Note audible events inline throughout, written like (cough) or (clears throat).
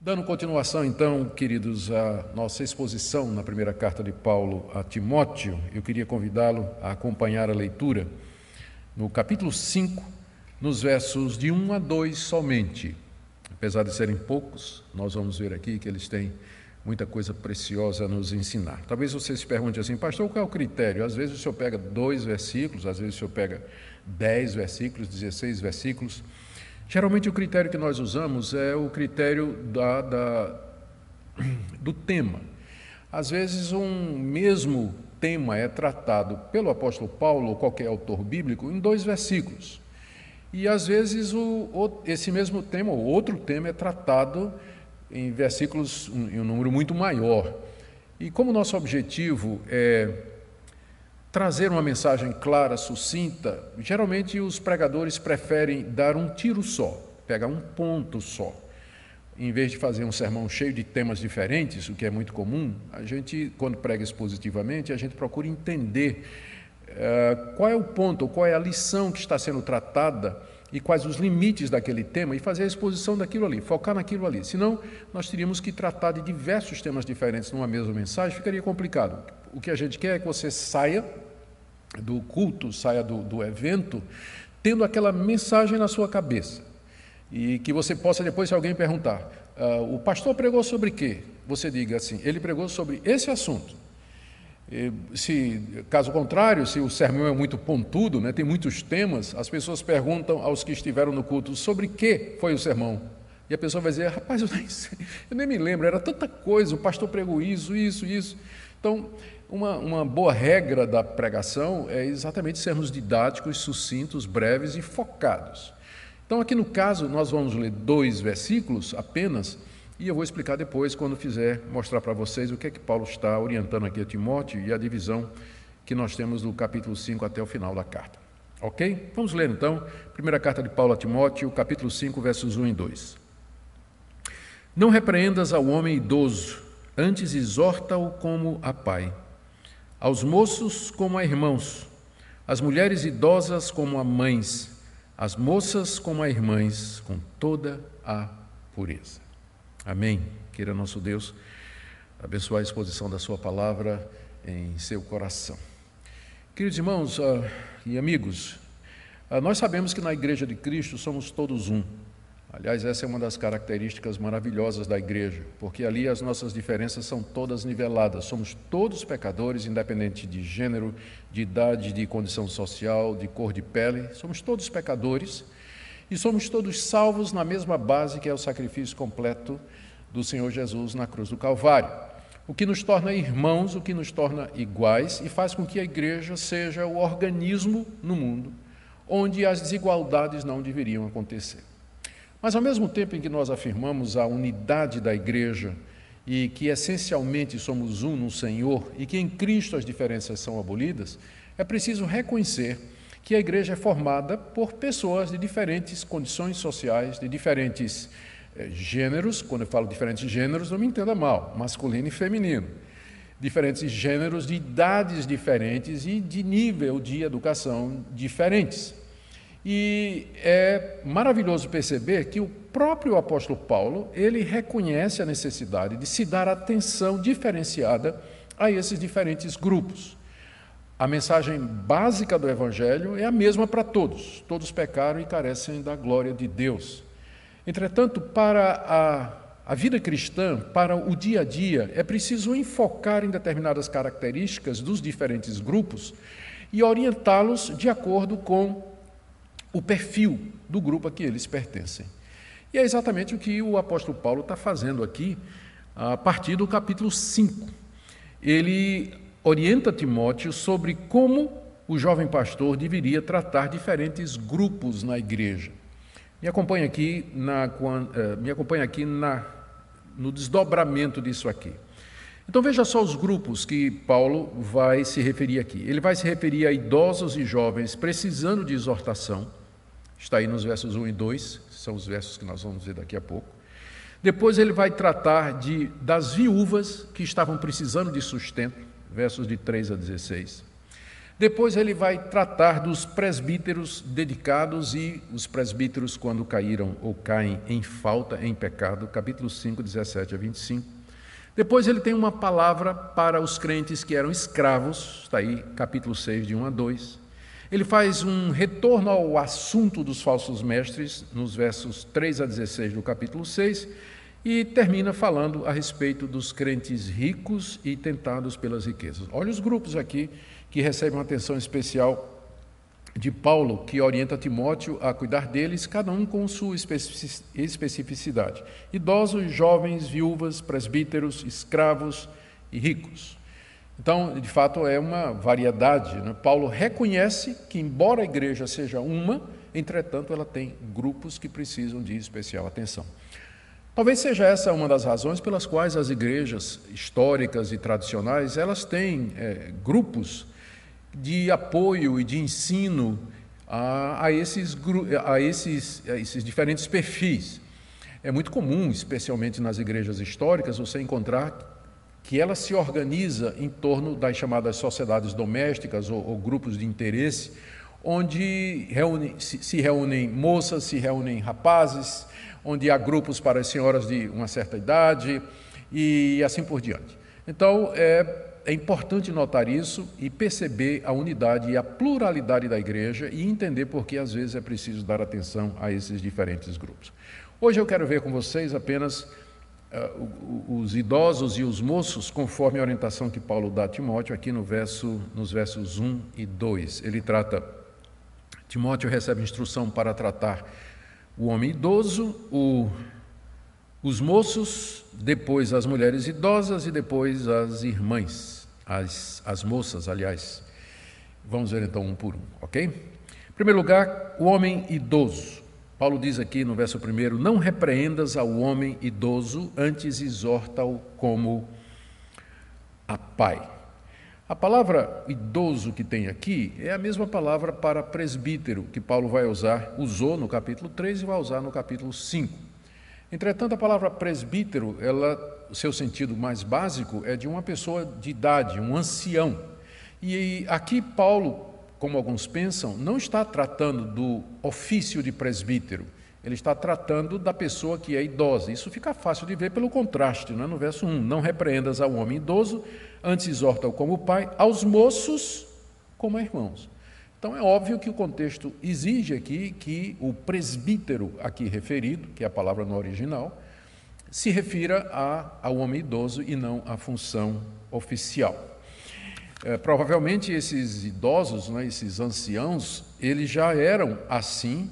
Dando continuação, então, queridos, à nossa exposição na primeira carta de Paulo a Timóteo, eu queria convidá-lo a acompanhar a leitura no capítulo 5, nos versos de 1 a 2 somente. Apesar de serem poucos, nós vamos ver aqui que eles têm muita coisa preciosa a nos ensinar. Talvez você se pergunte assim, pastor, qual é o critério? Às vezes o senhor pega dois versículos, às vezes o senhor pega dez versículos, dezesseis versículos. Geralmente o critério que nós usamos é o critério da, da, (clears throat) do tema. Às vezes um mesmo tema é tratado pelo apóstolo Paulo ou qualquer autor bíblico em dois versículos. E às vezes o, o, esse mesmo tema ou outro tema é tratado em versículos em um número muito maior. E como nosso objetivo é trazer uma mensagem clara, sucinta, geralmente os pregadores preferem dar um tiro só, pegar um ponto só. Em vez de fazer um sermão cheio de temas diferentes, o que é muito comum, a gente, quando prega expositivamente, a gente procura entender uh, qual é o ponto, qual é a lição que está sendo tratada e quais os limites daquele tema e fazer a exposição daquilo ali, focar naquilo ali. Senão, nós teríamos que tratar de diversos temas diferentes numa mesma mensagem, ficaria complicado. O que a gente quer é que você saia do culto, saia do, do evento, tendo aquela mensagem na sua cabeça. E que você possa depois, se alguém perguntar, uh, o pastor pregou sobre quê? Você diga assim, ele pregou sobre esse assunto. Se, caso contrário, se o sermão é muito pontudo, né, tem muitos temas, as pessoas perguntam aos que estiveram no culto sobre que foi o sermão. E a pessoa vai dizer, rapaz, eu nem, (laughs) eu nem me lembro, era tanta coisa, o pastor pregou isso, isso, isso. Então, uma, uma boa regra da pregação é exatamente sermos didáticos, sucintos, breves e focados. Então, aqui no caso, nós vamos ler dois versículos apenas, e eu vou explicar depois, quando fizer, mostrar para vocês o que é que Paulo está orientando aqui a Timóteo e a divisão que nós temos do capítulo 5 até o final da carta. Ok? Vamos ler então, primeira carta de Paulo a Timóteo, capítulo 5, versos 1 e 2. Não repreendas ao homem idoso, antes exorta-o como a pai aos moços como a irmãos, às mulheres idosas como a mães, às moças como a irmãs, com toda a pureza. Amém. Queira nosso Deus abençoar a exposição da Sua palavra em seu coração. Queridos irmãos uh, e amigos, uh, nós sabemos que na Igreja de Cristo somos todos um. Aliás, essa é uma das características maravilhosas da igreja, porque ali as nossas diferenças são todas niveladas. Somos todos pecadores, independente de gênero, de idade, de condição social, de cor de pele. Somos todos pecadores e somos todos salvos na mesma base que é o sacrifício completo do Senhor Jesus na cruz do Calvário. O que nos torna irmãos, o que nos torna iguais e faz com que a igreja seja o organismo no mundo onde as desigualdades não deveriam acontecer. Mas, ao mesmo tempo em que nós afirmamos a unidade da igreja e que essencialmente somos um no Senhor e que em Cristo as diferenças são abolidas, é preciso reconhecer que a igreja é formada por pessoas de diferentes condições sociais, de diferentes eh, gêneros. Quando eu falo diferentes gêneros, não me entenda mal, masculino e feminino. Diferentes gêneros de idades diferentes e de nível de educação diferentes. E é maravilhoso perceber que o próprio apóstolo Paulo, ele reconhece a necessidade de se dar atenção diferenciada a esses diferentes grupos. A mensagem básica do evangelho é a mesma para todos. Todos pecaram e carecem da glória de Deus. Entretanto, para a, a vida cristã, para o dia a dia, é preciso enfocar em determinadas características dos diferentes grupos e orientá-los de acordo com o perfil do grupo a que eles pertencem. E é exatamente o que o apóstolo Paulo está fazendo aqui, a partir do capítulo 5. Ele orienta Timóteo sobre como o jovem pastor deveria tratar diferentes grupos na igreja. Me acompanha aqui, na, eh, me acompanha aqui na, no desdobramento disso aqui. Então veja só os grupos que Paulo vai se referir aqui. Ele vai se referir a idosos e jovens precisando de exortação, Está aí nos versos 1 e 2, são os versos que nós vamos ver daqui a pouco. Depois ele vai tratar de, das viúvas que estavam precisando de sustento, versos de 3 a 16. Depois ele vai tratar dos presbíteros dedicados e os presbíteros quando caíram ou caem em falta, em pecado, capítulo 5, 17 a 25. Depois ele tem uma palavra para os crentes que eram escravos, está aí, capítulo 6, de 1 a 2. Ele faz um retorno ao assunto dos falsos mestres, nos versos 3 a 16 do capítulo 6, e termina falando a respeito dos crentes ricos e tentados pelas riquezas. Olha os grupos aqui que recebe uma atenção especial de Paulo, que orienta Timóteo a cuidar deles, cada um com sua especificidade: idosos, jovens, viúvas, presbíteros, escravos e ricos. Então, de fato, é uma variedade. Né? Paulo reconhece que, embora a igreja seja uma, entretanto, ela tem grupos que precisam de especial atenção. Talvez seja essa uma das razões pelas quais as igrejas históricas e tradicionais elas têm é, grupos de apoio e de ensino a, a, esses, a, esses, a esses diferentes perfis. É muito comum, especialmente nas igrejas históricas, você encontrar que ela se organiza em torno das chamadas sociedades domésticas ou, ou grupos de interesse, onde reúne, se, se, reúnem moças, se reúnem rapazes, onde há grupos para senhoras de uma certa idade e assim por diante. Então, é, é importante notar isso e perceber a unidade e a pluralidade da igreja e entender por que às vezes é preciso dar atenção a esses diferentes grupos. Hoje eu quero ver com vocês apenas uh, os idosos e os moços, conforme a orientação que Paulo dá a Timóteo aqui no verso, nos versos 1 e 2. Ele trata, Timóteo recebe instrução para tratar o homem idoso, o os moços, depois as mulheres idosas e depois as irmãs as, as moças, aliás. Vamos ver então um por um, ok? Em primeiro lugar, o homem idoso. Paulo diz aqui no verso primeiro: Não repreendas ao homem idoso, antes exorta-o como a pai. A palavra idoso que tem aqui é a mesma palavra para presbítero que Paulo vai usar, usou no capítulo 3 e vai usar no capítulo 5. Entretanto, a palavra presbítero, ela, o seu sentido mais básico é de uma pessoa de idade, um ancião. E aqui Paulo, como alguns pensam, não está tratando do ofício de presbítero, ele está tratando da pessoa que é idosa. Isso fica fácil de ver pelo contraste, não é? no verso 1. Não repreendas ao homem idoso, antes exorta-o como pai, aos moços como irmãos. Então é óbvio que o contexto exige aqui que o presbítero aqui referido, que é a palavra no original, se refira a, ao homem idoso e não à função oficial. É, provavelmente esses idosos, né, esses anciãos, eles já eram assim,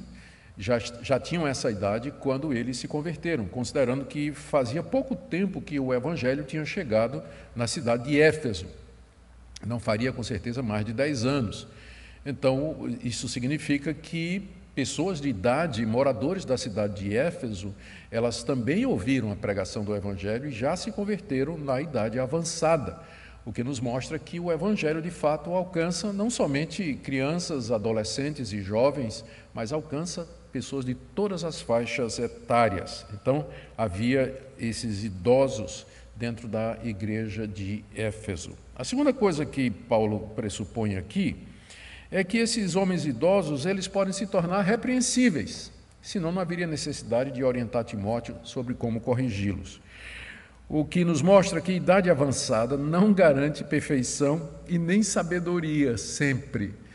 já, já tinham essa idade quando eles se converteram, considerando que fazia pouco tempo que o evangelho tinha chegado na cidade de Éfeso. Não faria com certeza mais de 10 anos. Então, isso significa que pessoas de idade, moradores da cidade de Éfeso, elas também ouviram a pregação do Evangelho e já se converteram na idade avançada, o que nos mostra que o Evangelho de fato alcança não somente crianças, adolescentes e jovens, mas alcança pessoas de todas as faixas etárias. Então, havia esses idosos dentro da igreja de Éfeso. A segunda coisa que Paulo pressupõe aqui é que esses homens idosos eles podem se tornar repreensíveis, senão não haveria necessidade de orientar Timóteo sobre como corrigi-los. O que nos mostra que idade avançada não garante perfeição e nem sabedoria sempre.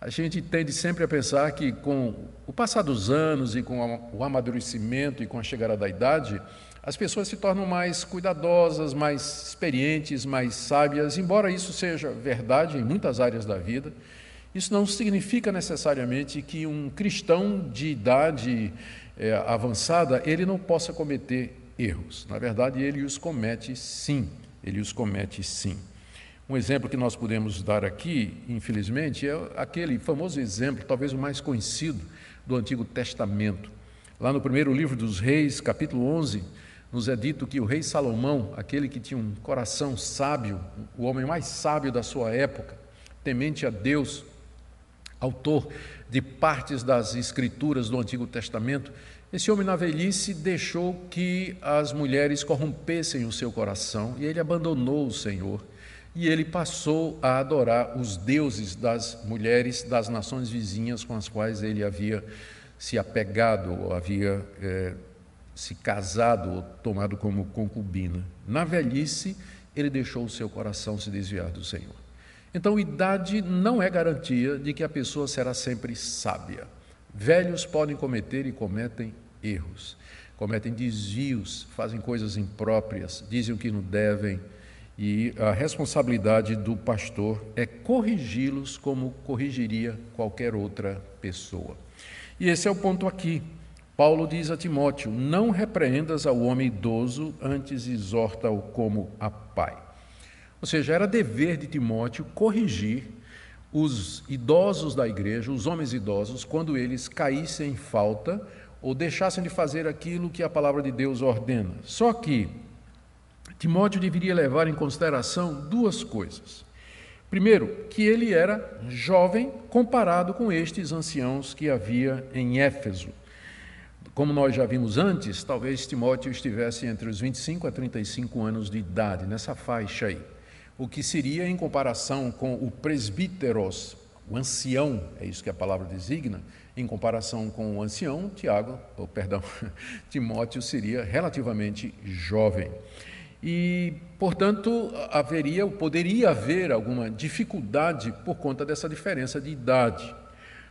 A gente tende sempre a pensar que com o passar dos anos e com o amadurecimento e com a chegada da idade, as pessoas se tornam mais cuidadosas, mais experientes, mais sábias, embora isso seja verdade em muitas áreas da vida. Isso não significa necessariamente que um cristão de idade é, avançada ele não possa cometer erros. Na verdade, ele os comete sim. Ele os comete sim. Um exemplo que nós podemos dar aqui, infelizmente, é aquele famoso exemplo, talvez o mais conhecido do Antigo Testamento. Lá no primeiro livro dos Reis, capítulo 11, nos é dito que o rei Salomão, aquele que tinha um coração sábio, o homem mais sábio da sua época, temente a Deus, autor de partes das escrituras do Antigo Testamento, esse homem na velhice deixou que as mulheres corrompessem o seu coração e ele abandonou o Senhor. E ele passou a adorar os deuses das mulheres das nações vizinhas com as quais ele havia se apegado, ou havia é, se casado ou tomado como concubina. Na velhice, ele deixou o seu coração se desviar do Senhor. Então, idade não é garantia de que a pessoa será sempre sábia. Velhos podem cometer e cometem erros, cometem desvios, fazem coisas impróprias, dizem o que não devem e a responsabilidade do pastor é corrigi-los como corrigiria qualquer outra pessoa. E esse é o ponto aqui. Paulo diz a Timóteo: Não repreendas ao homem idoso, antes exorta-o como a pai. Ou seja, era dever de Timóteo corrigir os idosos da igreja, os homens idosos, quando eles caíssem em falta ou deixassem de fazer aquilo que a palavra de Deus ordena. Só que Timóteo deveria levar em consideração duas coisas. Primeiro, que ele era jovem comparado com estes anciãos que havia em Éfeso. Como nós já vimos antes, talvez Timóteo estivesse entre os 25 a 35 anos de idade, nessa faixa aí. O que seria em comparação com o presbíteros, o ancião, é isso que a palavra designa, em comparação com o ancião, Tiago, ou perdão, (laughs) Timóteo seria relativamente jovem. E, portanto, haveria, poderia haver alguma dificuldade por conta dessa diferença de idade.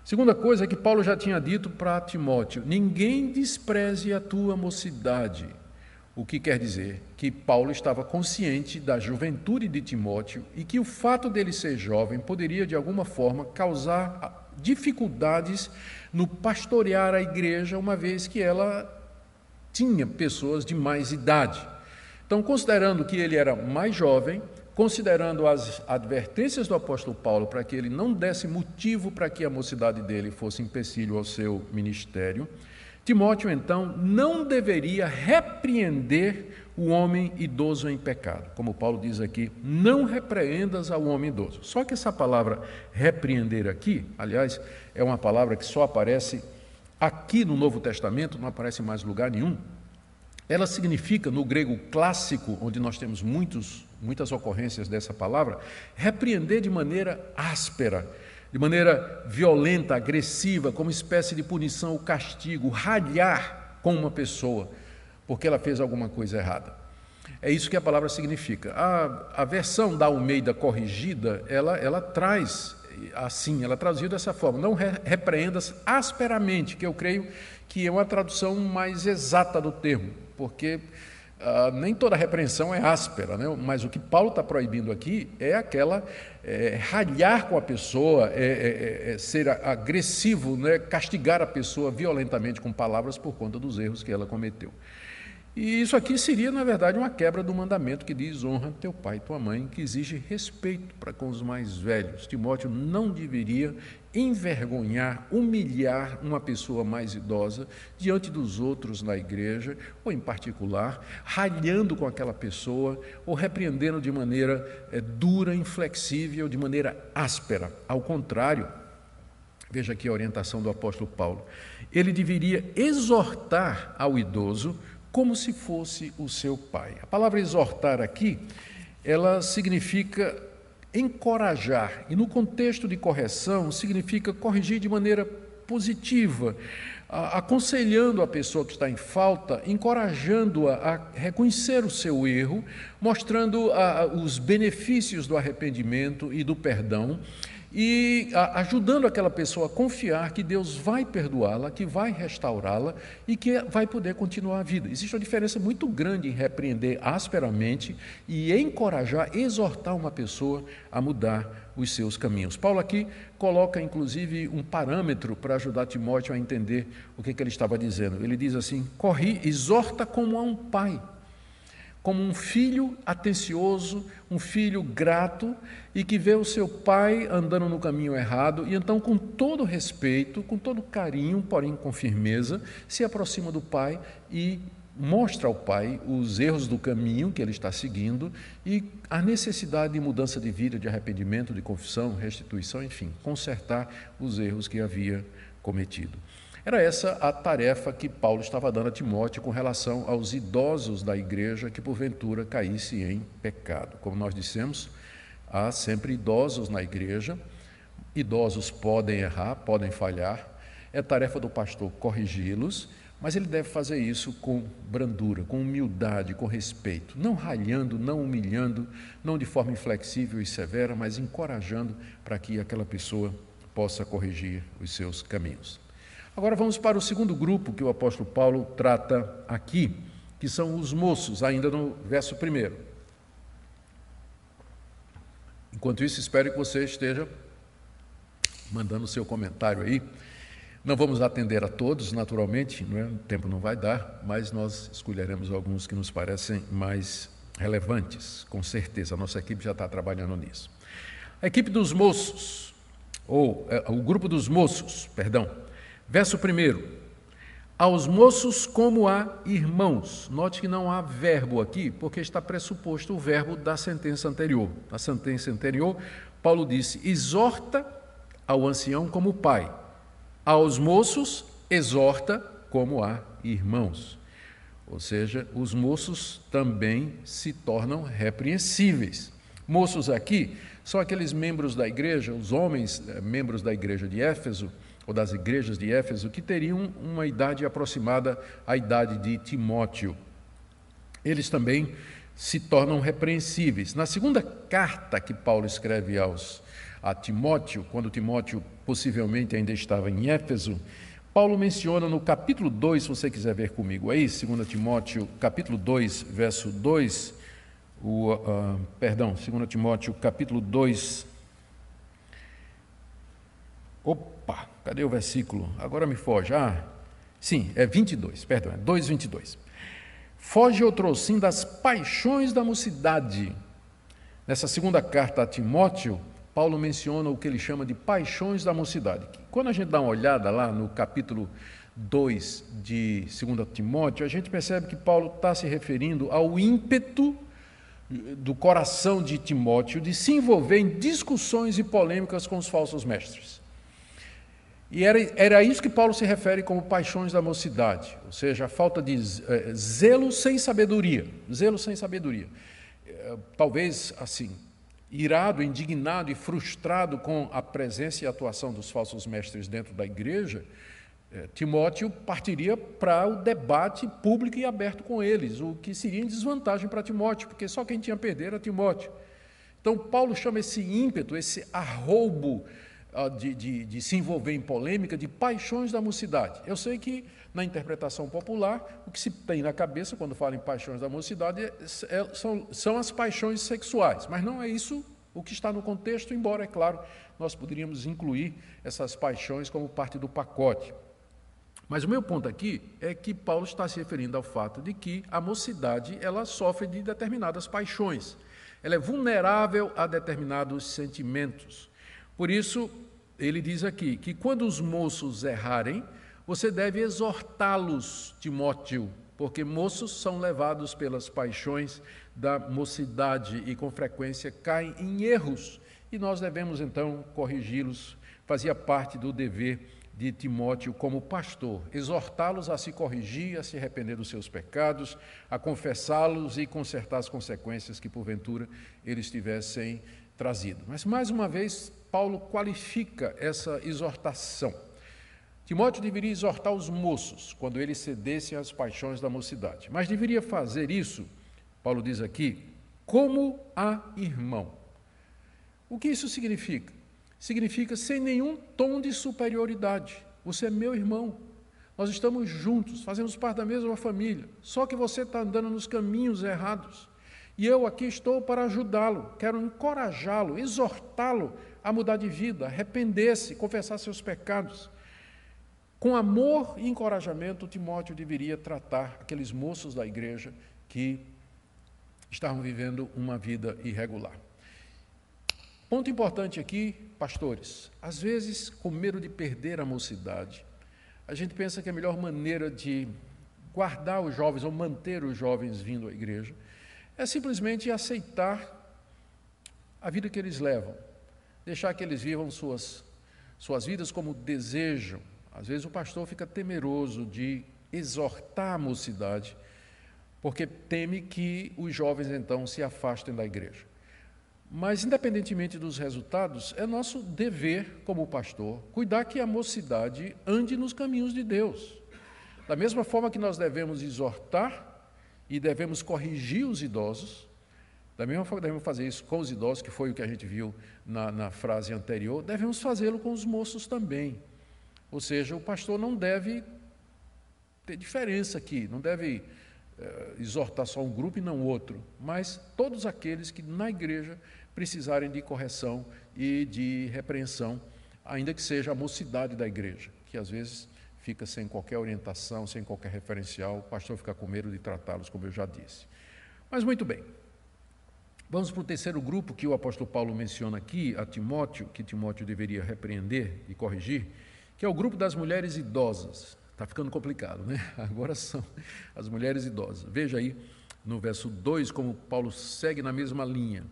Segunda coisa é que Paulo já tinha dito para Timóteo: ninguém despreze a tua mocidade. O que quer dizer que Paulo estava consciente da juventude de Timóteo e que o fato dele ser jovem poderia, de alguma forma, causar dificuldades no pastorear a igreja, uma vez que ela tinha pessoas de mais idade. Então, considerando que ele era mais jovem, considerando as advertências do apóstolo Paulo para que ele não desse motivo para que a mocidade dele fosse empecilho ao seu ministério, Timóteo então não deveria repreender o homem idoso em pecado. Como Paulo diz aqui, não repreendas ao homem idoso. Só que essa palavra repreender aqui, aliás, é uma palavra que só aparece aqui no Novo Testamento, não aparece em mais lugar nenhum. Ela significa, no grego clássico, onde nós temos muitos, muitas ocorrências dessa palavra, repreender de maneira áspera, de maneira violenta, agressiva, como espécie de punição ou castigo, ralhar com uma pessoa porque ela fez alguma coisa errada. É isso que a palavra significa. A, a versão da Almeida corrigida, ela, ela traz assim, ela traduziu dessa forma: não re repreendas asperamente, que eu creio que é uma tradução mais exata do termo porque uh, nem toda repreensão é áspera, né? mas o que Paulo está proibindo aqui é aquela é, ralhar com a pessoa, é, é ser agressivo, né? castigar a pessoa violentamente com palavras por conta dos erros que ela cometeu. E isso aqui seria, na verdade, uma quebra do mandamento que diz: honra teu pai e tua mãe, que exige respeito para com os mais velhos. Timóteo não deveria envergonhar, humilhar uma pessoa mais idosa diante dos outros na igreja, ou em particular, ralhando com aquela pessoa, ou repreendendo de maneira é, dura, inflexível, de maneira áspera. Ao contrário, veja aqui a orientação do apóstolo Paulo. Ele deveria exortar ao idoso como se fosse o seu pai. A palavra exortar aqui, ela significa encorajar, e no contexto de correção, significa corrigir de maneira positiva, aconselhando a pessoa que está em falta, encorajando-a a reconhecer o seu erro, mostrando os benefícios do arrependimento e do perdão e ajudando aquela pessoa a confiar que Deus vai perdoá-la, que vai restaurá-la e que vai poder continuar a vida. Existe uma diferença muito grande em repreender asperamente e encorajar, exortar uma pessoa a mudar os seus caminhos. Paulo aqui coloca inclusive um parâmetro para ajudar Timóteo a entender o que, que ele estava dizendo. Ele diz assim: corri, exorta como a um pai como um filho atencioso, um filho grato e que vê o seu pai andando no caminho errado e então, com todo respeito, com todo carinho, porém com firmeza, se aproxima do pai e mostra ao pai os erros do caminho que ele está seguindo e a necessidade de mudança de vida, de arrependimento, de confissão, restituição, enfim, consertar os erros que havia cometido. Era essa a tarefa que Paulo estava dando a Timóteo com relação aos idosos da igreja que porventura caísse em pecado. Como nós dissemos, Há sempre idosos na igreja, idosos podem errar, podem falhar, é tarefa do pastor corrigi-los, mas ele deve fazer isso com brandura, com humildade, com respeito, não ralhando, não humilhando, não de forma inflexível e severa, mas encorajando para que aquela pessoa possa corrigir os seus caminhos. Agora vamos para o segundo grupo que o apóstolo Paulo trata aqui, que são os moços, ainda no verso primeiro. Enquanto isso, espero que você esteja mandando seu comentário aí não vamos atender a todos, naturalmente, não é? o tempo não vai dar, mas nós escolheremos alguns que nos parecem mais relevantes, com certeza. A nossa equipe já está trabalhando nisso. A equipe dos moços, ou é, o grupo dos moços, perdão. Verso 1. Aos moços como a irmãos. Note que não há verbo aqui, porque está pressuposto o verbo da sentença anterior. Na sentença anterior, Paulo disse: exorta ao ancião como pai aos moços, exorta como a irmãos. Ou seja, os moços também se tornam repreensíveis. Moços aqui são aqueles membros da igreja, os homens eh, membros da igreja de Éfeso, ou das igrejas de Éfeso, que teriam uma idade aproximada à idade de Timóteo. Eles também se tornam repreensíveis. Na segunda carta que Paulo escreve aos a Timóteo, quando Timóteo possivelmente ainda estava em Éfeso, Paulo menciona no capítulo 2, se você quiser ver comigo aí, 2 Timóteo, capítulo 2, verso 2, o, uh, perdão, 2 Timóteo, capítulo 2. Opa, cadê o versículo? Agora me foge. Ah, sim, é 22, perdão, é 2, 22. Foge outrossim das paixões da mocidade. Nessa segunda carta a Timóteo, Paulo menciona o que ele chama de paixões da mocidade. Quando a gente dá uma olhada lá no capítulo 2 de 2 Timóteo, a gente percebe que Paulo está se referindo ao ímpeto do coração de Timóteo de se envolver em discussões e polêmicas com os falsos mestres. E era, era isso que Paulo se refere como paixões da mocidade, ou seja, a falta de é, zelo sem sabedoria. Zelo sem sabedoria. É, talvez, assim, irado, indignado e frustrado com a presença e atuação dos falsos mestres dentro da igreja, eh, Timóteo partiria para o debate público e aberto com eles, o que seria em desvantagem para Timóteo, porque só quem tinha a perder era Timóteo. Então, Paulo chama esse ímpeto, esse arroubo de, de, de se envolver em polêmica, de paixões da mocidade. Eu sei que na interpretação popular, o que se tem na cabeça quando fala em paixões da mocidade é, é, são, são as paixões sexuais, mas não é isso o que está no contexto, embora, é claro, nós poderíamos incluir essas paixões como parte do pacote. Mas o meu ponto aqui é que Paulo está se referindo ao fato de que a mocidade ela sofre de determinadas paixões. Ela é vulnerável a determinados sentimentos. Por isso, ele diz aqui que quando os moços errarem, você deve exortá-los, Timóteo, porque moços são levados pelas paixões da mocidade e com frequência caem em erros, e nós devemos então corrigi-los. Fazia parte do dever de Timóteo como pastor, exortá-los a se corrigir, a se arrepender dos seus pecados, a confessá-los e consertar as consequências que porventura eles tivessem trazido. Mas mais uma vez, Paulo qualifica essa exortação. Timóteo deveria exortar os moços quando eles cedessem às paixões da mocidade, mas deveria fazer isso, Paulo diz aqui, como a irmão. O que isso significa? Significa sem nenhum tom de superioridade. Você é meu irmão, nós estamos juntos, fazemos parte da mesma família, só que você está andando nos caminhos errados. E eu aqui estou para ajudá-lo, quero encorajá-lo, exortá-lo a mudar de vida, arrepender-se, confessar seus pecados. Com amor e encorajamento, Timóteo deveria tratar aqueles moços da igreja que estavam vivendo uma vida irregular. Ponto importante aqui, pastores. Às vezes, com medo de perder a mocidade, a gente pensa que a melhor maneira de guardar os jovens ou manter os jovens vindo à igreja é simplesmente aceitar a vida que eles levam, deixar que eles vivam suas, suas vidas como desejam, às vezes o pastor fica temeroso de exortar a mocidade, porque teme que os jovens então se afastem da igreja. Mas, independentemente dos resultados, é nosso dever, como pastor, cuidar que a mocidade ande nos caminhos de Deus. Da mesma forma que nós devemos exortar e devemos corrigir os idosos, da mesma forma devemos fazer isso com os idosos, que foi o que a gente viu na, na frase anterior, devemos fazê-lo com os moços também. Ou seja, o pastor não deve ter diferença aqui, não deve eh, exortar só um grupo e não outro, mas todos aqueles que na igreja precisarem de correção e de repreensão, ainda que seja a mocidade da igreja, que às vezes fica sem qualquer orientação, sem qualquer referencial, o pastor fica com medo de tratá-los, como eu já disse. Mas muito bem. Vamos para o terceiro grupo que o apóstolo Paulo menciona aqui, a Timóteo, que Timóteo deveria repreender e corrigir, que é o grupo das mulheres idosas. Está ficando complicado, né? (laughs) Agora são as mulheres idosas. Veja aí no verso 2 como Paulo segue na mesma linha.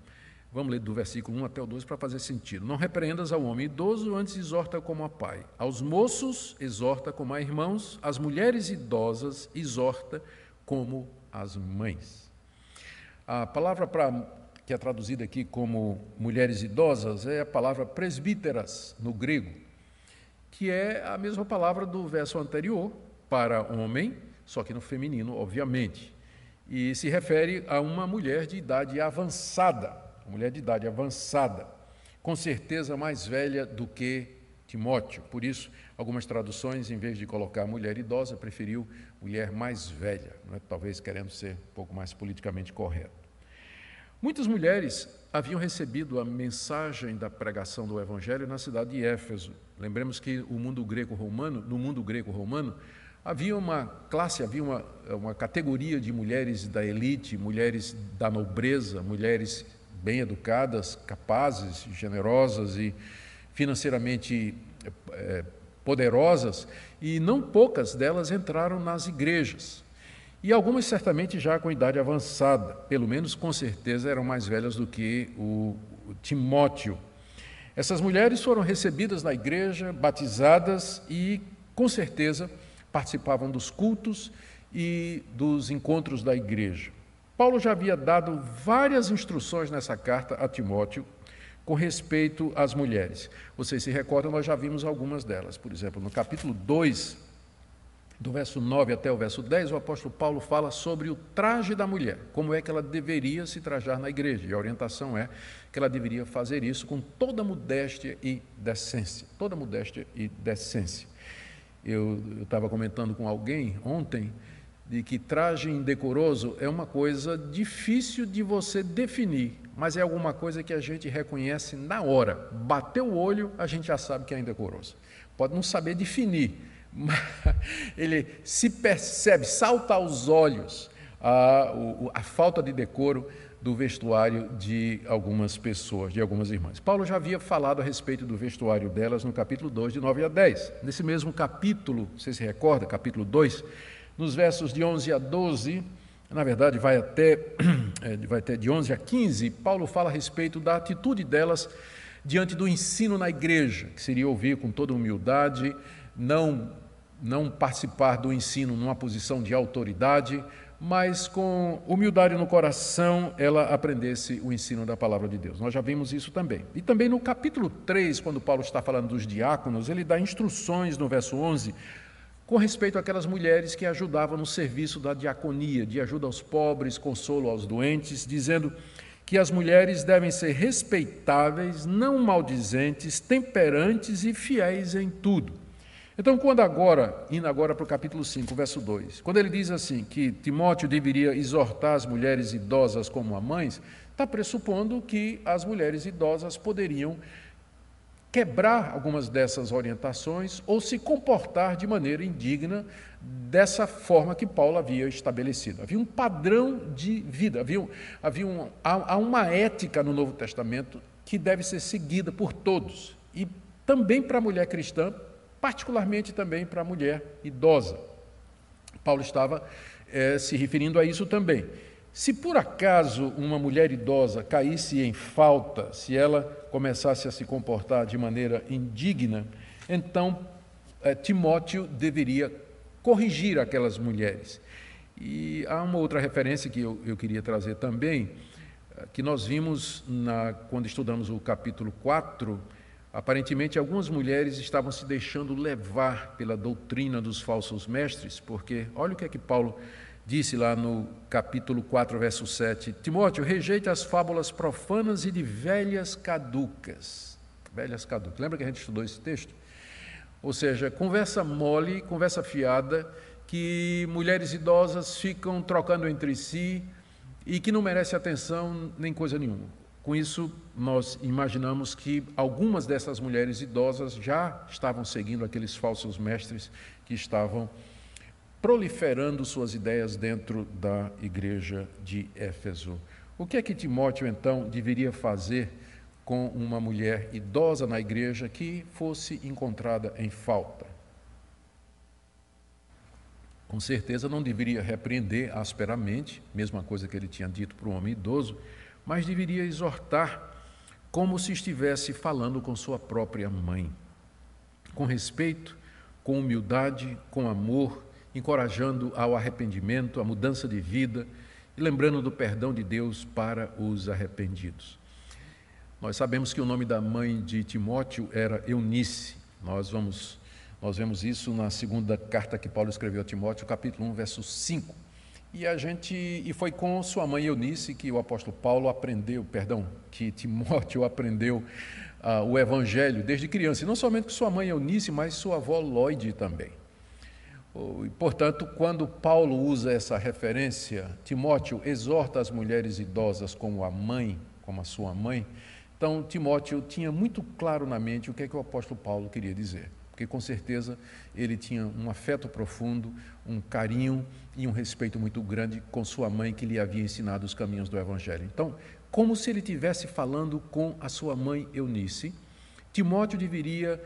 Vamos ler do versículo 1 até o 2 para fazer sentido. Não repreendas ao homem idoso, antes exorta como a pai. Aos moços, exorta como a irmãos. As mulheres idosas, exorta como as mães. A palavra para, que é traduzida aqui como mulheres idosas é a palavra presbíteras, no grego, que é a mesma palavra do verso anterior, para homem, só que no feminino, obviamente. E se refere a uma mulher de idade avançada mulher de idade avançada, com certeza mais velha do que Timóteo. Por isso, algumas traduções, em vez de colocar mulher idosa, preferiu mulher mais velha, né? talvez querendo ser um pouco mais politicamente correto. Muitas mulheres haviam recebido a mensagem da pregação do Evangelho na cidade de Éfeso. Lembremos que o mundo greco-romano, no mundo greco-romano, havia uma classe, havia uma, uma categoria de mulheres da elite, mulheres da nobreza, mulheres bem educadas, capazes, generosas e financeiramente é, poderosas, e não poucas delas entraram nas igrejas. E algumas certamente já com idade avançada, pelo menos com certeza eram mais velhas do que o, Timóteo. Essas mulheres foram recebidas na igreja, batizadas e, com certeza, participavam dos cultos e dos encontros da igreja. Paulo já havia dado várias instruções nessa carta a Timóteo com respeito às mulheres. Vocês se recordam, nós já vimos algumas delas. Por exemplo, no capítulo 2, do verso 9 até o verso 10, o apóstolo Paulo fala sobre o traje da mulher, como é que ela deveria se trajar na igreja. E a orientação é que ela deveria fazer isso com toda modéstia e decência. Toda modéstia e decência. Eu estava comentando com alguém ontem de que traje indecoroso é uma coisa difícil de você definir, mas é alguma coisa que a gente reconhece na hora. Bateu o olho, a gente já sabe que é indecoroso. Pode não saber definir, ele se percebe, salta aos olhos a, a falta de decoro do vestuário de algumas pessoas, de algumas irmãs. Paulo já havia falado a respeito do vestuário delas no capítulo 2, de 9 a 10. Nesse mesmo capítulo, você se recorda, capítulo 2, nos versos de 11 a 12, na verdade vai até, é, (clears throat) vai até de 11 a 15, Paulo fala a respeito da atitude delas diante do ensino na igreja, que seria ouvir com toda humildade, não, não participar do ensino numa posição de autoridade, mas com humildade no coração ela aprendesse o ensino da palavra de Deus. Nós já vimos isso também. E também no capítulo 3, quando Paulo está falando dos diáconos, ele dá instruções no verso 11 com respeito àquelas mulheres que ajudavam no serviço da diaconia, de ajuda aos pobres, consolo aos doentes, dizendo que as mulheres devem ser respeitáveis, não maldizentes, temperantes e fiéis em tudo. Então, quando agora, indo agora para o capítulo 5, verso 2, quando ele diz assim que Timóteo deveria exortar as mulheres idosas como a mães, está pressupondo que as mulheres idosas poderiam quebrar algumas dessas orientações ou se comportar de maneira indigna dessa forma que Paulo havia estabelecido. Havia um padrão de vida, havia, havia um, há, há uma ética no Novo Testamento que deve ser seguida por todos e também para a mulher cristã, particularmente também para a mulher idosa. Paulo estava é, se referindo a isso também. Se por acaso uma mulher idosa caísse em falta, se ela começasse a se comportar de maneira indigna, então é, Timóteo deveria corrigir aquelas mulheres. E há uma outra referência que eu, eu queria trazer também, que nós vimos na, quando estudamos o capítulo 4. Aparentemente, algumas mulheres estavam se deixando levar pela doutrina dos falsos mestres, porque olha o que é que Paulo disse lá no capítulo 4, verso 7: Timóteo, rejeita as fábulas profanas e de velhas caducas. Velhas caducas. Lembra que a gente estudou esse texto? Ou seja, conversa mole, conversa fiada, que mulheres idosas ficam trocando entre si e que não merece atenção nem coisa nenhuma. Com isso, nós imaginamos que algumas dessas mulheres idosas já estavam seguindo aqueles falsos mestres que estavam proliferando suas ideias dentro da igreja de Éfeso. O que é que Timóteo então deveria fazer com uma mulher idosa na igreja que fosse encontrada em falta? Com certeza não deveria repreender asperamente, mesma coisa que ele tinha dito para o homem idoso, mas deveria exortar como se estivesse falando com sua própria mãe, com respeito, com humildade, com amor encorajando ao arrependimento, à mudança de vida e lembrando do perdão de Deus para os arrependidos. Nós sabemos que o nome da mãe de Timóteo era Eunice. Nós vamos nós vemos isso na segunda carta que Paulo escreveu a Timóteo, capítulo 1, verso 5. E a gente e foi com sua mãe Eunice que o apóstolo Paulo aprendeu, perdão, que Timóteo (laughs) aprendeu uh, o evangelho desde criança. E não somente com sua mãe Eunice, mas sua avó Lloyd também. E, portanto, quando Paulo usa essa referência, Timóteo exorta as mulheres idosas como a mãe, como a sua mãe. Então, Timóteo tinha muito claro na mente o que é que o apóstolo Paulo queria dizer, porque com certeza ele tinha um afeto profundo, um carinho e um respeito muito grande com sua mãe que lhe havia ensinado os caminhos do evangelho. Então, como se ele estivesse falando com a sua mãe Eunice, Timóteo deveria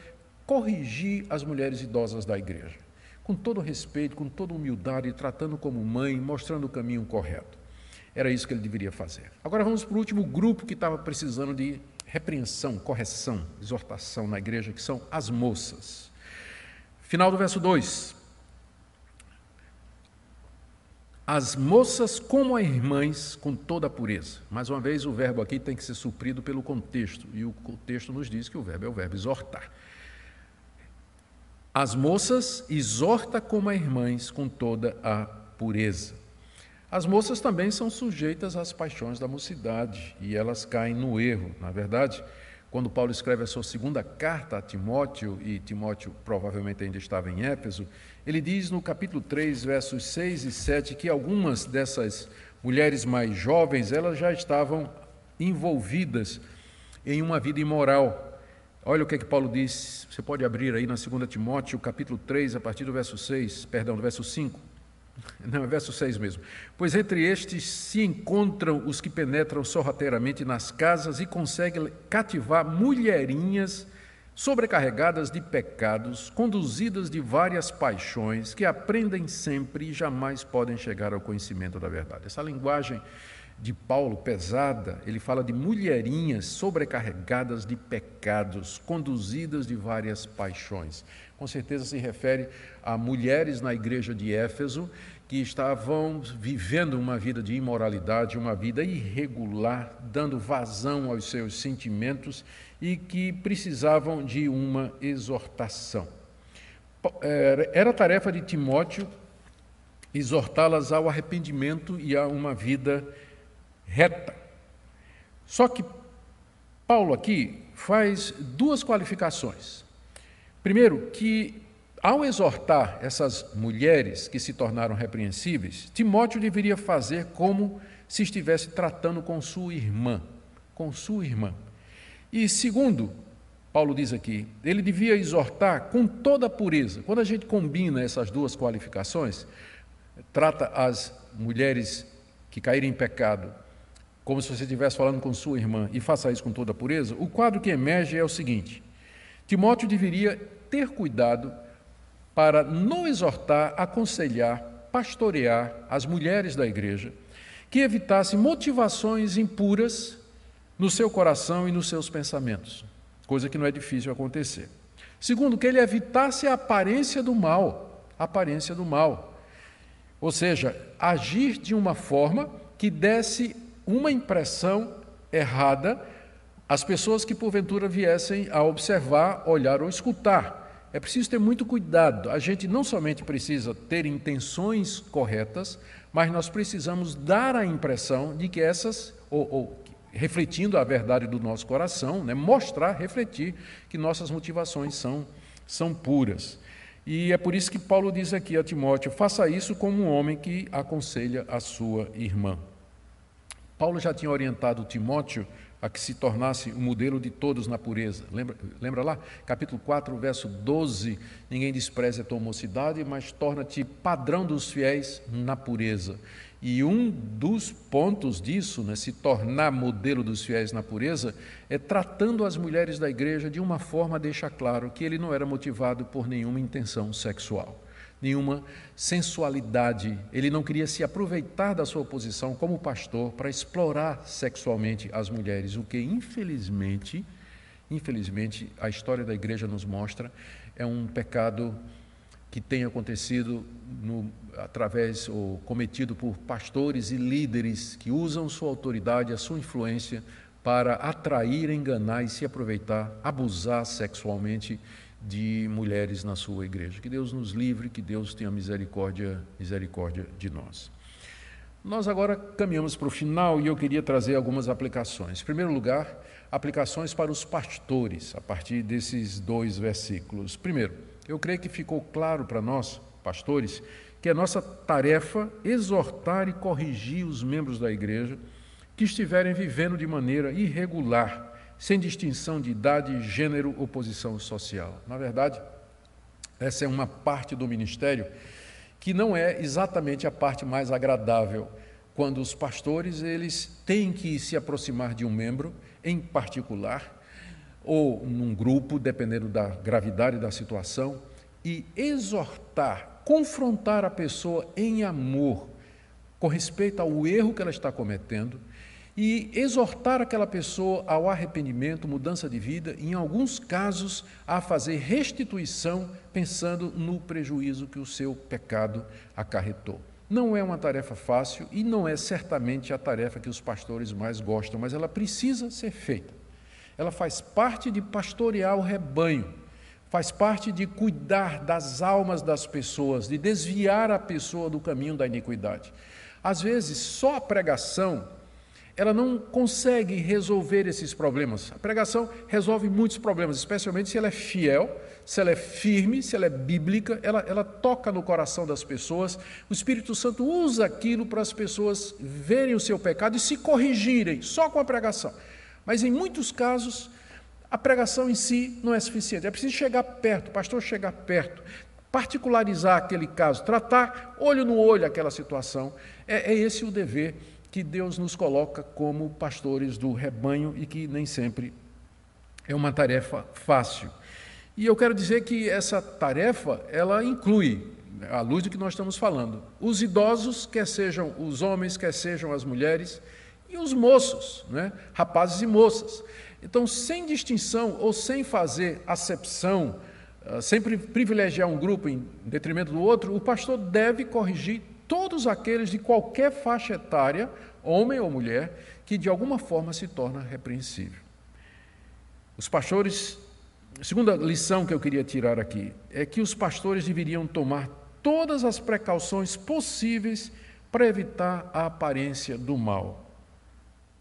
corrigir as mulheres idosas da igreja com todo respeito, com toda humildade, tratando como mãe, mostrando o caminho correto. Era isso que ele deveria fazer. Agora vamos para o último grupo que estava precisando de repreensão, correção, exortação na igreja, que são as moças. Final do verso 2. As moças como as irmãs com toda a pureza. Mais uma vez, o verbo aqui tem que ser suprido pelo contexto, e o texto nos diz que o verbo é o verbo exortar. As moças exorta como irmãs com toda a pureza. As moças também são sujeitas às paixões da mocidade e elas caem no erro. Na verdade, quando Paulo escreve a sua segunda carta a Timóteo, e Timóteo provavelmente ainda estava em Éfeso, ele diz no capítulo 3, versos 6 e 7, que algumas dessas mulheres mais jovens, elas já estavam envolvidas em uma vida imoral, Olha o que é que Paulo diz, você pode abrir aí na 2 Timóteo, capítulo 3, a partir do verso 6, perdão, do verso 5. (laughs) Não, é verso 6 mesmo. Pois entre estes se encontram os que penetram sorrateiramente nas casas e conseguem cativar mulherinhas sobrecarregadas de pecados, conduzidas de várias paixões, que aprendem sempre e jamais podem chegar ao conhecimento da verdade. Essa linguagem de Paulo pesada, ele fala de mulherinhas sobrecarregadas de pecados, conduzidas de várias paixões. Com certeza se refere a mulheres na igreja de Éfeso que estavam vivendo uma vida de imoralidade, uma vida irregular, dando vazão aos seus sentimentos e que precisavam de uma exortação. Era tarefa de Timóteo exortá-las ao arrependimento e a uma vida reta. Só que Paulo aqui faz duas qualificações. Primeiro, que ao exortar essas mulheres que se tornaram repreensíveis, Timóteo deveria fazer como se estivesse tratando com sua irmã, com sua irmã. E segundo, Paulo diz aqui, ele devia exortar com toda a pureza. Quando a gente combina essas duas qualificações, trata as mulheres que caíram em pecado como se você estivesse falando com sua irmã, e faça isso com toda a pureza, o quadro que emerge é o seguinte: Timóteo deveria ter cuidado para não exortar, aconselhar, pastorear as mulheres da igreja que evitassem motivações impuras no seu coração e nos seus pensamentos, coisa que não é difícil acontecer. Segundo, que ele evitasse a aparência do mal, aparência do mal. Ou seja, agir de uma forma que desse uma impressão errada às pessoas que porventura viessem a observar, olhar ou escutar. É preciso ter muito cuidado. A gente não somente precisa ter intenções corretas, mas nós precisamos dar a impressão de que essas, ou, ou refletindo a verdade do nosso coração, né, mostrar, refletir que nossas motivações são, são puras. E é por isso que Paulo diz aqui a Timóteo: faça isso como um homem que aconselha a sua irmã. Paulo já tinha orientado Timóteo a que se tornasse o modelo de todos na pureza. Lembra, lembra lá? Capítulo 4, verso 12: Ninguém despreze a tua mocidade, mas torna-te padrão dos fiéis na pureza. E um dos pontos disso, né, se tornar modelo dos fiéis na pureza, é tratando as mulheres da igreja de uma forma a deixar claro que ele não era motivado por nenhuma intenção sexual nenhuma sensualidade. Ele não queria se aproveitar da sua posição como pastor para explorar sexualmente as mulheres, o que infelizmente, infelizmente a história da igreja nos mostra é um pecado que tem acontecido no, através ou cometido por pastores e líderes que usam sua autoridade, a sua influência para atrair, enganar e se aproveitar, abusar sexualmente de mulheres na sua igreja. Que Deus nos livre, que Deus tenha misericórdia, misericórdia de nós. Nós agora caminhamos para o final e eu queria trazer algumas aplicações. Em primeiro lugar, aplicações para os pastores, a partir desses dois versículos. Primeiro, eu creio que ficou claro para nós, pastores, que é nossa tarefa exortar e corrigir os membros da igreja que estiverem vivendo de maneira irregular sem distinção de idade, gênero ou posição social. Na verdade, essa é uma parte do ministério que não é exatamente a parte mais agradável, quando os pastores eles têm que se aproximar de um membro em particular ou num grupo, dependendo da gravidade da situação, e exortar, confrontar a pessoa em amor com respeito ao erro que ela está cometendo e exortar aquela pessoa ao arrependimento, mudança de vida, em alguns casos, a fazer restituição, pensando no prejuízo que o seu pecado acarretou. Não é uma tarefa fácil e não é certamente a tarefa que os pastores mais gostam, mas ela precisa ser feita. Ela faz parte de pastorear o rebanho, faz parte de cuidar das almas das pessoas, de desviar a pessoa do caminho da iniquidade. Às vezes, só a pregação ela não consegue resolver esses problemas. A pregação resolve muitos problemas, especialmente se ela é fiel, se ela é firme, se ela é bíblica, ela, ela toca no coração das pessoas. O Espírito Santo usa aquilo para as pessoas verem o seu pecado e se corrigirem só com a pregação. Mas em muitos casos, a pregação em si não é suficiente. É preciso chegar perto, o pastor chegar perto, particularizar aquele caso, tratar olho no olho aquela situação. É, é esse o dever que Deus nos coloca como pastores do rebanho e que nem sempre é uma tarefa fácil. E eu quero dizer que essa tarefa, ela inclui, à luz do que nós estamos falando, os idosos, quer sejam os homens, quer sejam as mulheres, e os moços, né? rapazes e moças. Então, sem distinção ou sem fazer acepção, ah, sem privilegiar um grupo em detrimento do outro, o pastor deve corrigir todos aqueles de qualquer faixa etária, homem ou mulher, que de alguma forma se torna repreensível. Os pastores, a segunda lição que eu queria tirar aqui é que os pastores deveriam tomar todas as precauções possíveis para evitar a aparência do mal.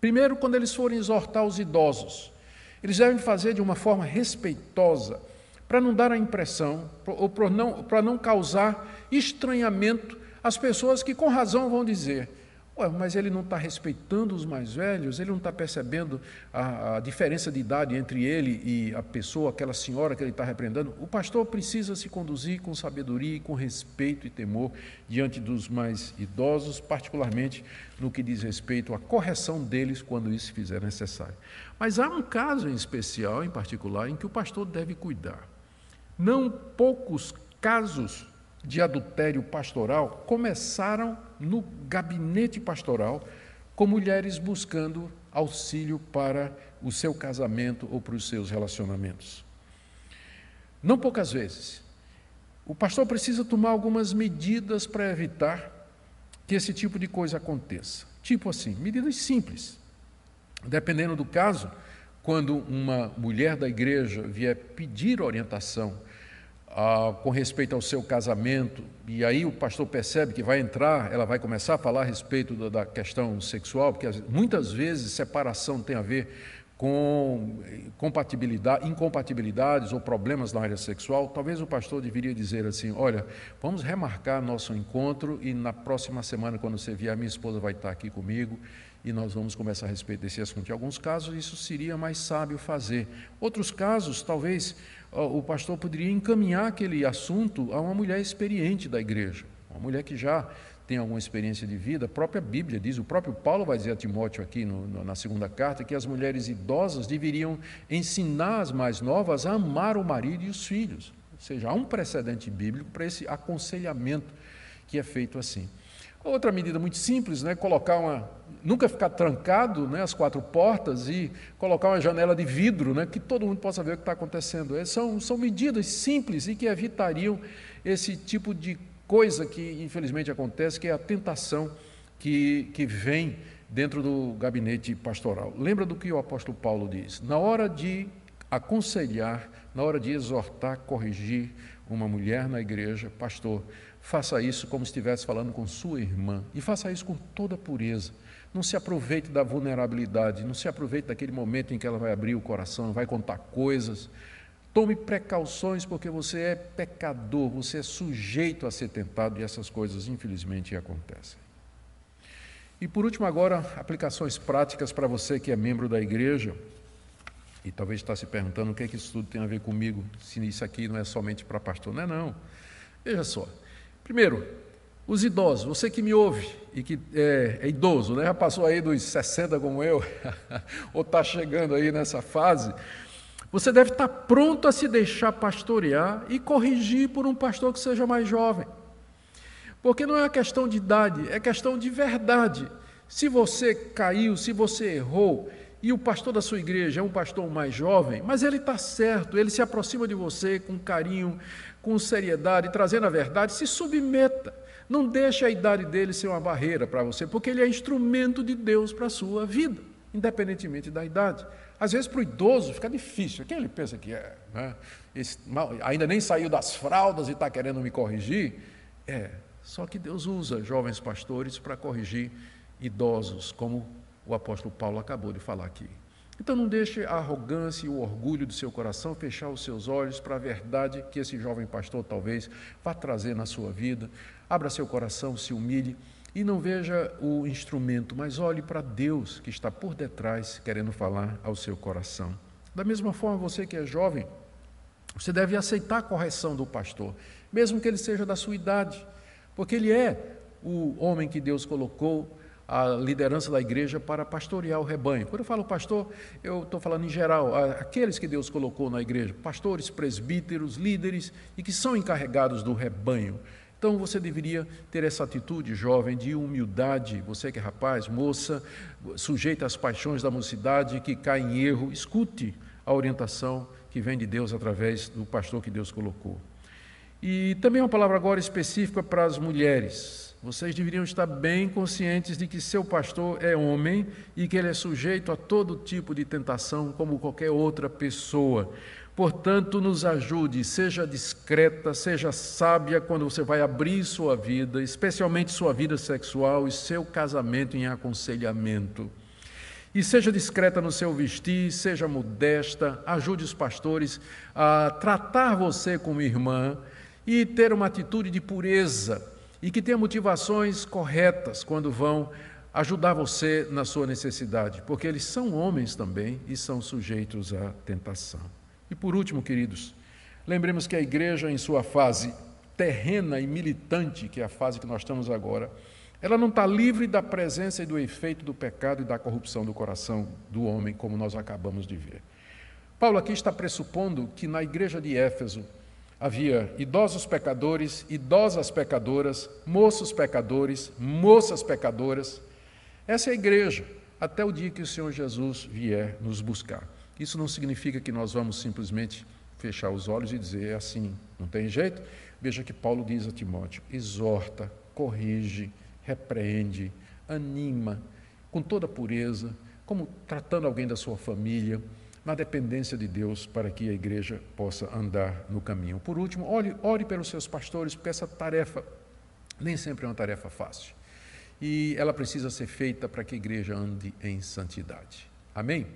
Primeiro, quando eles forem exortar os idosos, eles devem fazer de uma forma respeitosa, para não dar a impressão, ou para não, para não causar estranhamento as pessoas que com razão vão dizer: Ué, mas ele não está respeitando os mais velhos, ele não está percebendo a, a, diferença de idade entre ele e a pessoa, aquela senhora que ele está repreendendo. O pastor precisa se conduzir com sabedoria e com respeito e temor diante dos mais idosos, particularmente no que diz respeito à correção deles quando isso fizer necessário. Mas há um caso em especial, em particular, em que o pastor deve cuidar. Não poucos casos de adultério pastoral começaram no gabinete pastoral com mulheres buscando auxílio para o seu casamento ou para os seus relacionamentos. Não poucas vezes. O pastor precisa tomar algumas medidas para evitar que esse tipo de coisa aconteça. Tipo assim, medidas simples. Dependendo do caso, quando uma mulher da igreja vier pedir orientação ah, com respeito ao seu casamento, e aí o pastor percebe que vai entrar, ela vai começar a falar a respeito da, da questão sexual, porque muitas vezes separação tem a ver com compatibilidade, incompatibilidades ou problemas na área sexual, talvez o pastor deveria dizer assim: olha, vamos remarcar nosso encontro e na próxima semana, quando você vier, minha esposa vai estar aqui comigo e nós vamos conversar a respeito desse assunto. Em alguns casos, isso seria mais sábio fazer. Outros casos, talvez o pastor poderia encaminhar aquele assunto a uma mulher experiente da igreja, uma mulher que já tem alguma experiência de vida, a própria Bíblia diz, o próprio Paulo vai dizer a Timóteo aqui no, no, na segunda carta, que as mulheres idosas deveriam ensinar as mais novas a amar o marido e os filhos. Ou seja, há um precedente bíblico para esse aconselhamento que é feito assim. Outra medida muito simples, né, colocar uma, nunca ficar trancado, né, as quatro portas e colocar uma janela de vidro, né, que todo mundo possa ver o que está acontecendo. São, são medidas simples e que evitariam esse tipo de coisa que infelizmente acontece, que é a tentação que, que vem dentro do gabinete pastoral. Lembra do que o apóstolo Paulo diz? Na hora de aconselhar, na hora de exortar, corrigir uma mulher na igreja, pastor, faça isso como se estivesse falando com sua irmã e faça isso com toda pureza. Não se aproveite da vulnerabilidade, não se aproveite daquele momento em que ela vai abrir o coração, vai contar coisas, Tome precauções, porque você é pecador, você é sujeito a ser tentado e essas coisas, infelizmente, acontecem. E por último, agora, aplicações práticas para você que é membro da igreja e talvez está se perguntando o que é que isso tudo tem a ver comigo, se isso aqui não é somente para pastor. Não é, não. Veja só. Primeiro, os idosos, você que me ouve e que é, é idoso, né? já passou aí dos 60 como eu, (laughs) ou está chegando aí nessa fase, você deve estar pronto a se deixar pastorear e corrigir por um pastor que seja mais jovem. Porque não é uma questão de idade, é questão de verdade. Se você caiu, se você errou, e o pastor da sua igreja é um pastor mais jovem, mas ele está certo, ele se aproxima de você com carinho, com seriedade, trazendo a verdade, se submeta. Não deixe a idade dele ser uma barreira para você, porque ele é instrumento de Deus para a sua vida, independentemente da idade. Às vezes, para o idoso, fica difícil. Quem ele pensa que é? Né? Esse, ainda nem saiu das fraldas e está querendo me corrigir? É, só que Deus usa jovens pastores para corrigir idosos, como o apóstolo Paulo acabou de falar aqui. Então não deixe a arrogância e o orgulho do seu coração fechar os seus olhos para a verdade que esse jovem pastor talvez vá trazer na sua vida. Abra seu coração, se humilhe e não veja o instrumento, mas olhe para Deus que está por detrás, querendo falar ao seu coração. Da mesma forma, você que é jovem, você deve aceitar a correção do pastor, mesmo que ele seja da sua idade, porque ele é o homem que Deus colocou a liderança da igreja para pastorear o rebanho. Quando eu falo pastor, eu estou falando em geral, aqueles que Deus colocou na igreja, pastores, presbíteros, líderes e que são encarregados do rebanho. Então você deveria ter essa atitude jovem de humildade, você que é rapaz, moça, sujeita às paixões da mocidade, que cai em erro, escute a orientação que vem de Deus através do pastor que Deus colocou. E também uma palavra agora específica para as mulheres. Vocês deveriam estar bem conscientes de que seu pastor é homem e que ele é sujeito a todo tipo de tentação, como qualquer outra pessoa. Portanto, nos ajude, seja discreta, seja sábia quando você vai abrir sua vida, especialmente sua vida sexual e seu casamento em aconselhamento. E seja discreta no seu vestir, seja modesta, ajude os pastores a tratar você como irmã e ter uma atitude de pureza e que tenha motivações corretas quando vão ajudar você na sua necessidade, porque eles são homens também e são sujeitos à tentação. E por último, queridos, lembremos que a igreja, em sua fase terrena e militante, que é a fase que nós estamos agora, ela não está livre da presença e do efeito do pecado e da corrupção do coração do homem, como nós acabamos de ver. Paulo aqui está pressupondo que na igreja de Éfeso havia idosos pecadores, idosas pecadoras, moços pecadores, moças pecadoras. Essa é a igreja, até o dia que o Senhor Jesus vier nos buscar. Isso não significa que nós vamos simplesmente fechar os olhos e dizer é assim, não tem jeito. Veja que Paulo diz a Timóteo: exorta, corrige, repreende, anima, com toda pureza, como tratando alguém da sua família, na dependência de Deus para que a igreja possa andar no caminho. Por último, ore, ore pelos seus pastores, porque essa tarefa nem sempre é uma tarefa fácil. E ela precisa ser feita para que a igreja ande em santidade. Amém?